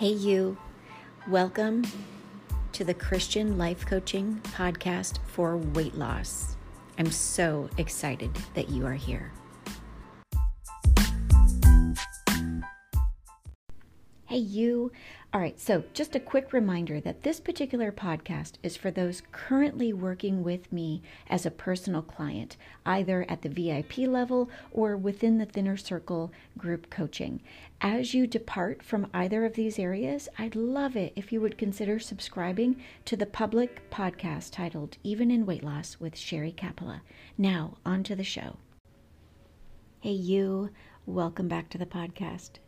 Hey, you. Welcome to the Christian Life Coaching Podcast for Weight Loss. I'm so excited that you are here. Hey, you. All right, so just a quick reminder that this particular podcast is for those currently working with me as a personal client, either at the VIP level or within the Thinner Circle group coaching. As you depart from either of these areas, I'd love it if you would consider subscribing to the public podcast titled Even in Weight Loss with Sherry Capella. Now, on to the show. Hey, you. Welcome back to the podcast.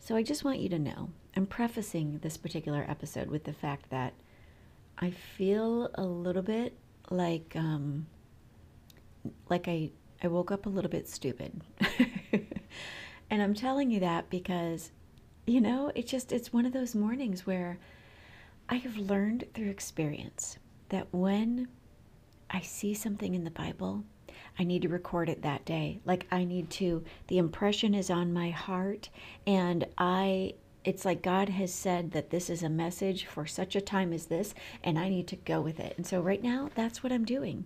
So I just want you to know I'm prefacing this particular episode with the fact that I feel a little bit like um, like I I woke up a little bit stupid. and I'm telling you that because you know, it's just it's one of those mornings where I have learned through experience that when I see something in the Bible I need to record it that day. Like I need to, the impression is on my heart, and I, it's like God has said that this is a message for such a time as this, and I need to go with it. And so right now, that's what I'm doing.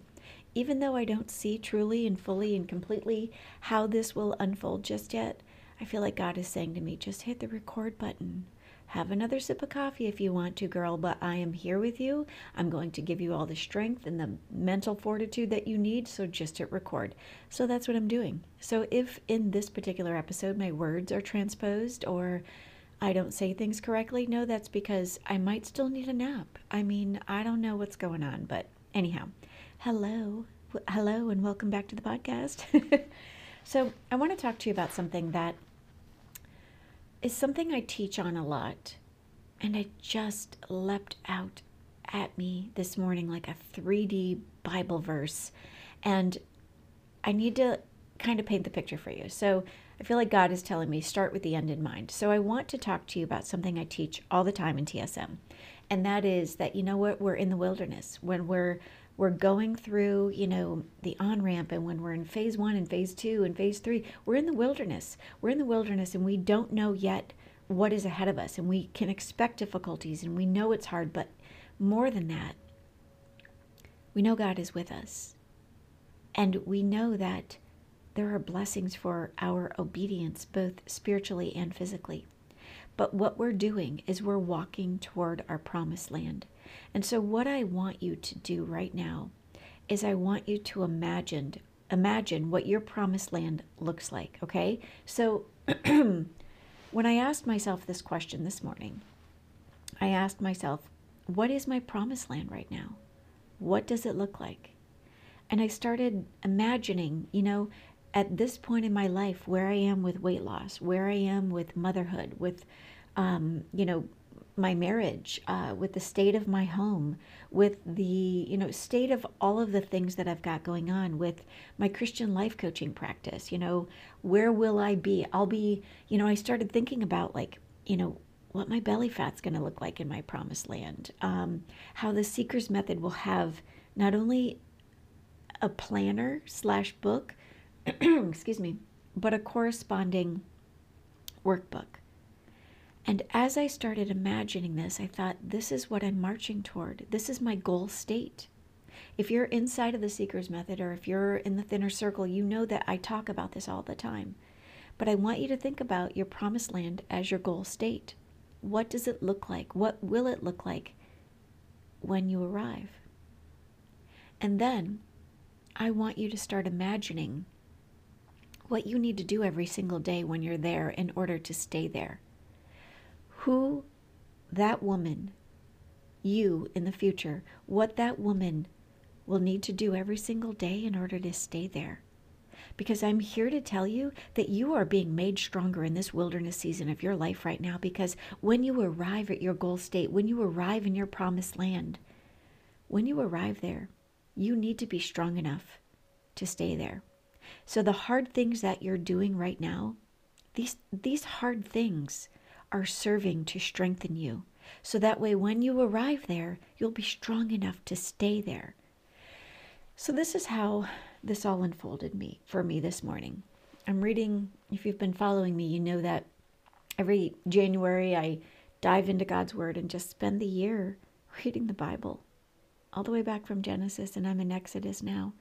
Even though I don't see truly and fully and completely how this will unfold just yet, I feel like God is saying to me, just hit the record button. Have another sip of coffee if you want to, girl, but I am here with you. I'm going to give you all the strength and the mental fortitude that you need, so just hit record. So that's what I'm doing. So if in this particular episode my words are transposed or I don't say things correctly, no, that's because I might still need a nap. I mean, I don't know what's going on, but anyhow, hello. Hello, and welcome back to the podcast. so, I want to talk to you about something that is something I teach on a lot. And it just leapt out at me this morning like a 3D Bible verse. And I need to kind of paint the picture for you. So I feel like God is telling me start with the end in mind. So I want to talk to you about something I teach all the time in TSM. And that is that you know what we're in the wilderness when we're we're going through, you know, the on ramp, and when we're in phase one and phase two and phase three, we're in the wilderness. We're in the wilderness, and we don't know yet what is ahead of us, and we can expect difficulties, and we know it's hard, but more than that, we know God is with us. And we know that there are blessings for our obedience, both spiritually and physically. But what we're doing is we're walking toward our promised land. And so what I want you to do right now is I want you to imagine imagine what your promised land looks like, okay? So when I asked myself this question this morning, I asked myself, what is my promised land right now? What does it look like? And I started imagining, you know, at this point in my life, where I am with weight loss, where I am with motherhood, with, um, you know, my marriage, uh, with the state of my home, with the you know state of all of the things that I've got going on, with my Christian life coaching practice. You know, where will I be? I'll be. You know, I started thinking about like you know what my belly fat's going to look like in my promised land. Um, how the Seeker's Method will have not only a planner slash book, excuse me, but a corresponding workbook and as I started imagining this, I thought, this is what I'm marching toward. This is my goal state. If you're inside of the Seeker's Method or if you're in the thinner circle, you know that I talk about this all the time. But I want you to think about your promised land as your goal state. What does it look like? What will it look like when you arrive? And then I want you to start imagining what you need to do every single day when you're there in order to stay there who that woman, you in the future, what that woman will need to do every single day in order to stay there. Because I'm here to tell you that you are being made stronger in this wilderness season of your life right now. Because when you arrive at your goal state, when you arrive in your promised land, when you arrive there, you need to be strong enough to stay there. So the hard things that you're doing right now, these these hard things are serving to strengthen you. So that way, when you arrive there, you'll be strong enough to stay there. So, this is how this all unfolded me for me this morning. I'm reading, if you've been following me, you know that every January I dive into God's Word and just spend the year reading the Bible, all the way back from Genesis, and I'm in Exodus now.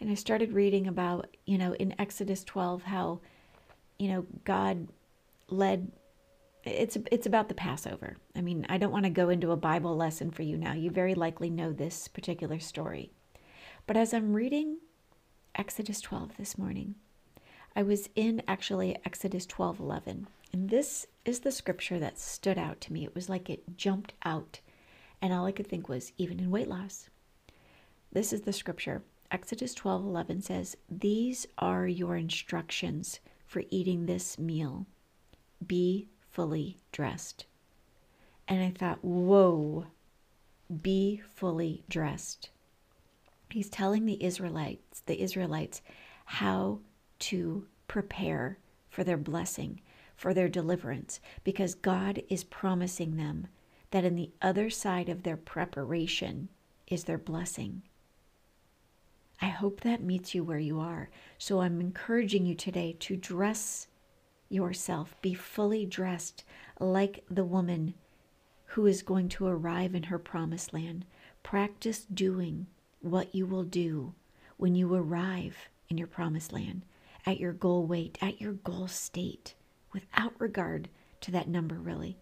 And I started reading about, you know, in Exodus 12, how, you know, God led it's it's about the Passover. I mean, I don't want to go into a Bible lesson for you now. You very likely know this particular story. But as I'm reading Exodus 12 this morning, I was in actually Exodus 12:11. And this is the scripture that stood out to me. It was like it jumped out. And all I could think was even in weight loss. This is the scripture. Exodus 12:11 says, "These are your instructions for eating this meal. Be fully dressed." And I thought, "Whoa. Be fully dressed." He's telling the Israelites, the Israelites how to prepare for their blessing, for their deliverance, because God is promising them that in the other side of their preparation is their blessing. I hope that meets you where you are. So I'm encouraging you today to dress yourself, be fully dressed like the woman who is going to arrive in her promised land. Practice doing what you will do when you arrive in your promised land, at your goal weight, at your goal state, without regard to that number, really.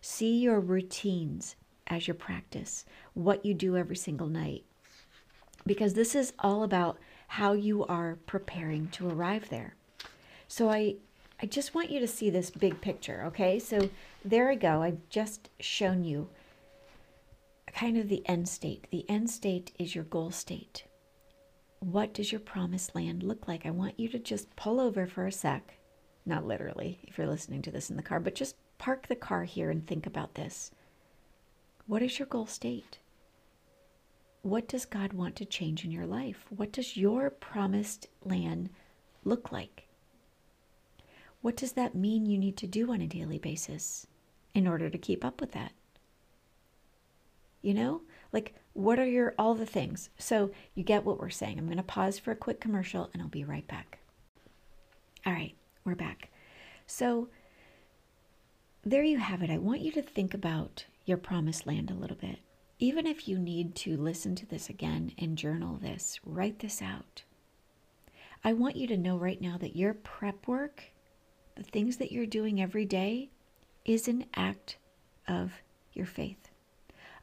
See your routines as your practice, what you do every single night, because this is all about how you are preparing to arrive there. So I I just want you to see this big picture, okay? So there I go. I've just shown you kind of the end state. The end state is your goal state. What does your promised land look like? I want you to just pull over for a sec. Not literally, if you're listening to this in the car, but just park the car here and think about this. What is your goal state? What does God want to change in your life? What does your promised land look like? What does that mean you need to do on a daily basis in order to keep up with that? You know, like what are your all the things? So you get what we're saying. I'm going to pause for a quick commercial and I'll be right back. All right, we're back. So there you have it. I want you to think about your promised land a little bit. Even if you need to listen to this again and journal this, write this out. I want you to know right now that your prep work, the things that you're doing every day, is an act of your faith.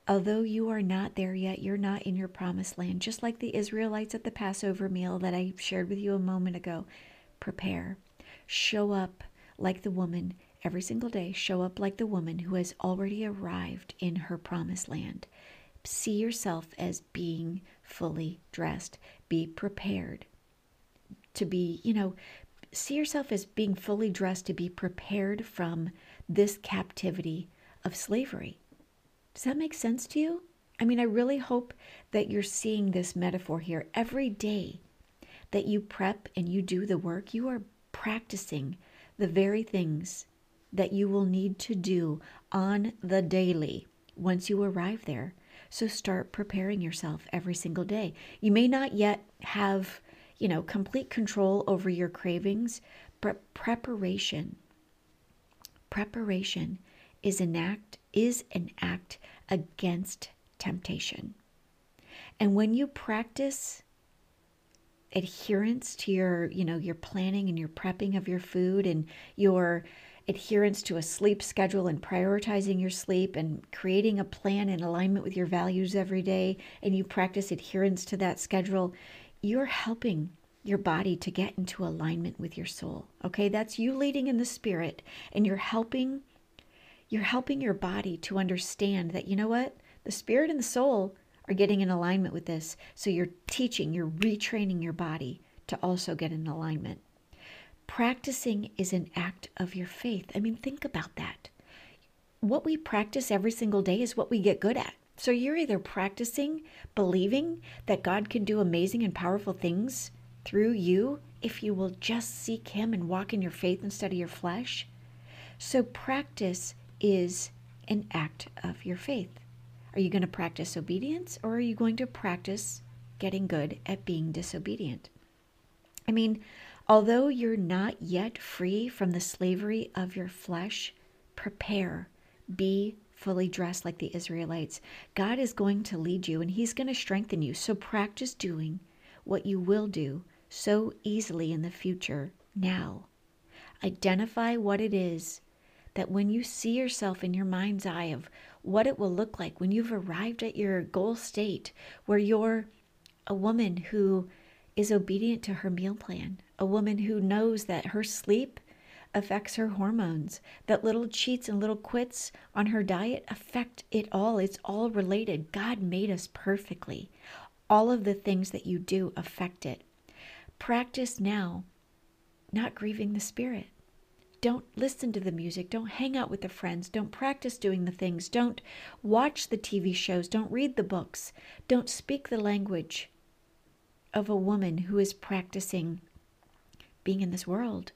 Although you are not there yet, you're not in your promised land, just like the Israelites at the Passover meal that I shared with you a moment ago. Prepare. Show up like the woman every single day. Show up like the woman who has already arrived in her promised land. See yourself as being fully dressed. Be prepared to be, you know, see yourself as being fully dressed to be prepared from this captivity of slavery. Does that make sense to you? I mean, I really hope that you're seeing this metaphor here every day that you prep and you do the work, you are practicing the very things that you will need to do on the daily once you arrive there. So start preparing yourself every single day. You may not yet have, you know, complete control over your cravings, but preparation preparation is an act is an act against temptation. And when you practice adherence to your, you know, your planning and your prepping of your food and your adherence to a sleep schedule and prioritizing your sleep and creating a plan in alignment with your values every day and you practice adherence to that schedule, you're helping your body to get into alignment with your soul. Okay? That's you leading in the spirit and you're helping you're helping your body to understand that you know what? The spirit and the soul are getting in alignment with this. So you're teaching, you're retraining your body to also get in alignment. Practicing is an act of your faith. I mean, think about that. What we practice every single day is what we get good at. So you're either practicing believing that God can do amazing and powerful things through you if you will just seek Him and walk in your faith instead of your flesh. So practice is an act of your faith. Are you going to practice obedience or are you going to practice getting good at being disobedient? I mean, although you're not yet free from the slavery of your flesh, prepare. be fully dressed like the Israelites. God is going to lead you and He's going to strengthen you. So practice doing what you will do so easily in the future now. Identify what it is that when you see yourself in your mind's eye of what it will look like when you've arrived at your goal state where you're a woman who is obedient to her meal plan, a woman who knows that her sleep affects her hormones, that little cheats and little quits on her diet affect it all. It's all related. God made us perfectly. All of the things that you do affect it. Practice now not grieving the Spirit. Don't listen to the music. Don't hang out with the friends. Don't practice doing the things. Don't watch the TV shows. Don't read the books. Don't speak the language of a woman who is practicing being in this world.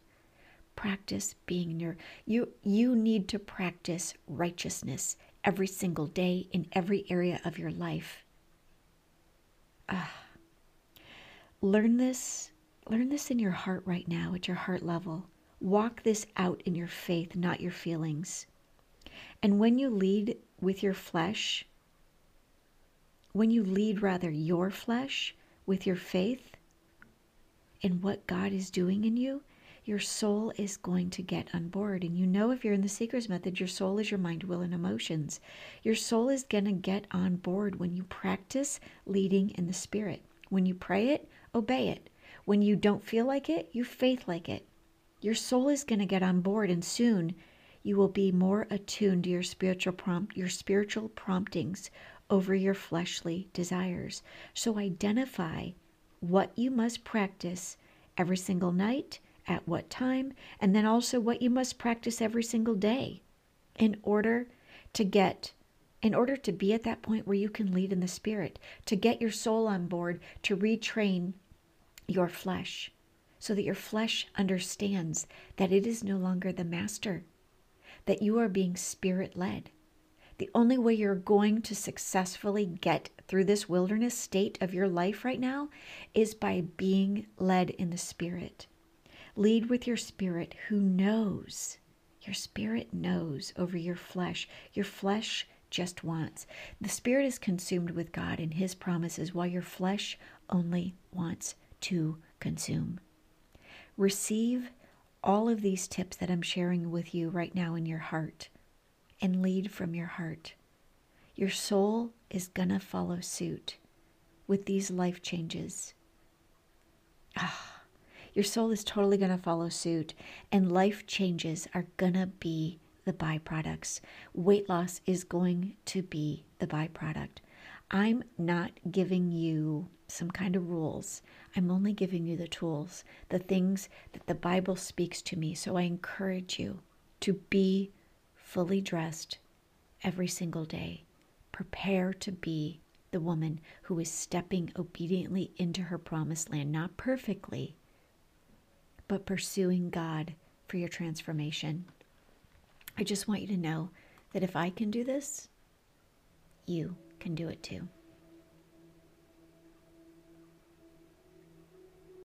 Practice being in your you you need to practice righteousness every single day in every area of your life. Ah. learn this learn this in your heart right now at your heart level. Walk this out in your faith not your feelings. And when you lead with your flesh when you lead rather your flesh with your faith in what God is doing in you, your soul is going to get on board. And you know, if you're in the Seeker's Method, your soul is your mind, will, and emotions. Your soul is going to get on board when you practice leading in the Spirit. When you pray it, obey it. When you don't feel like it, you faith like it. Your soul is going to get on board, and soon you will be more attuned to your spiritual prompt, your spiritual promptings over your fleshly desires. So identify what you must practice every single night, at what time, and then also what you must practice every single day in order to get in order to be at that point where you can lead in the spirit, to get your soul on board, to retrain your flesh so that your flesh understands that it is no longer the master, that you are being spirit led. The only way you're going to successfully get through this wilderness state of your life right now is by being led in the Spirit. Lead with your spirit who knows. Your spirit knows over your flesh. Your flesh just wants. The spirit is consumed with God and his promises, while your flesh only wants to consume. Receive all of these tips that I'm sharing with you right now in your heart and lead from your heart. Your soul is going to follow suit with these life changes. Ah, your soul is totally going to follow suit, and life changes are going to be the byproducts. Weight loss is going to be the byproduct. I'm not giving you some kind of rules. I'm only giving you the tools, the things that the Bible speaks to me. So I encourage you to be fully dressed every single day. Prepare to be the woman who is stepping obediently into her promised land, not perfectly, but pursuing God for your transformation. I just want you to know that if I can do this, you can do it too.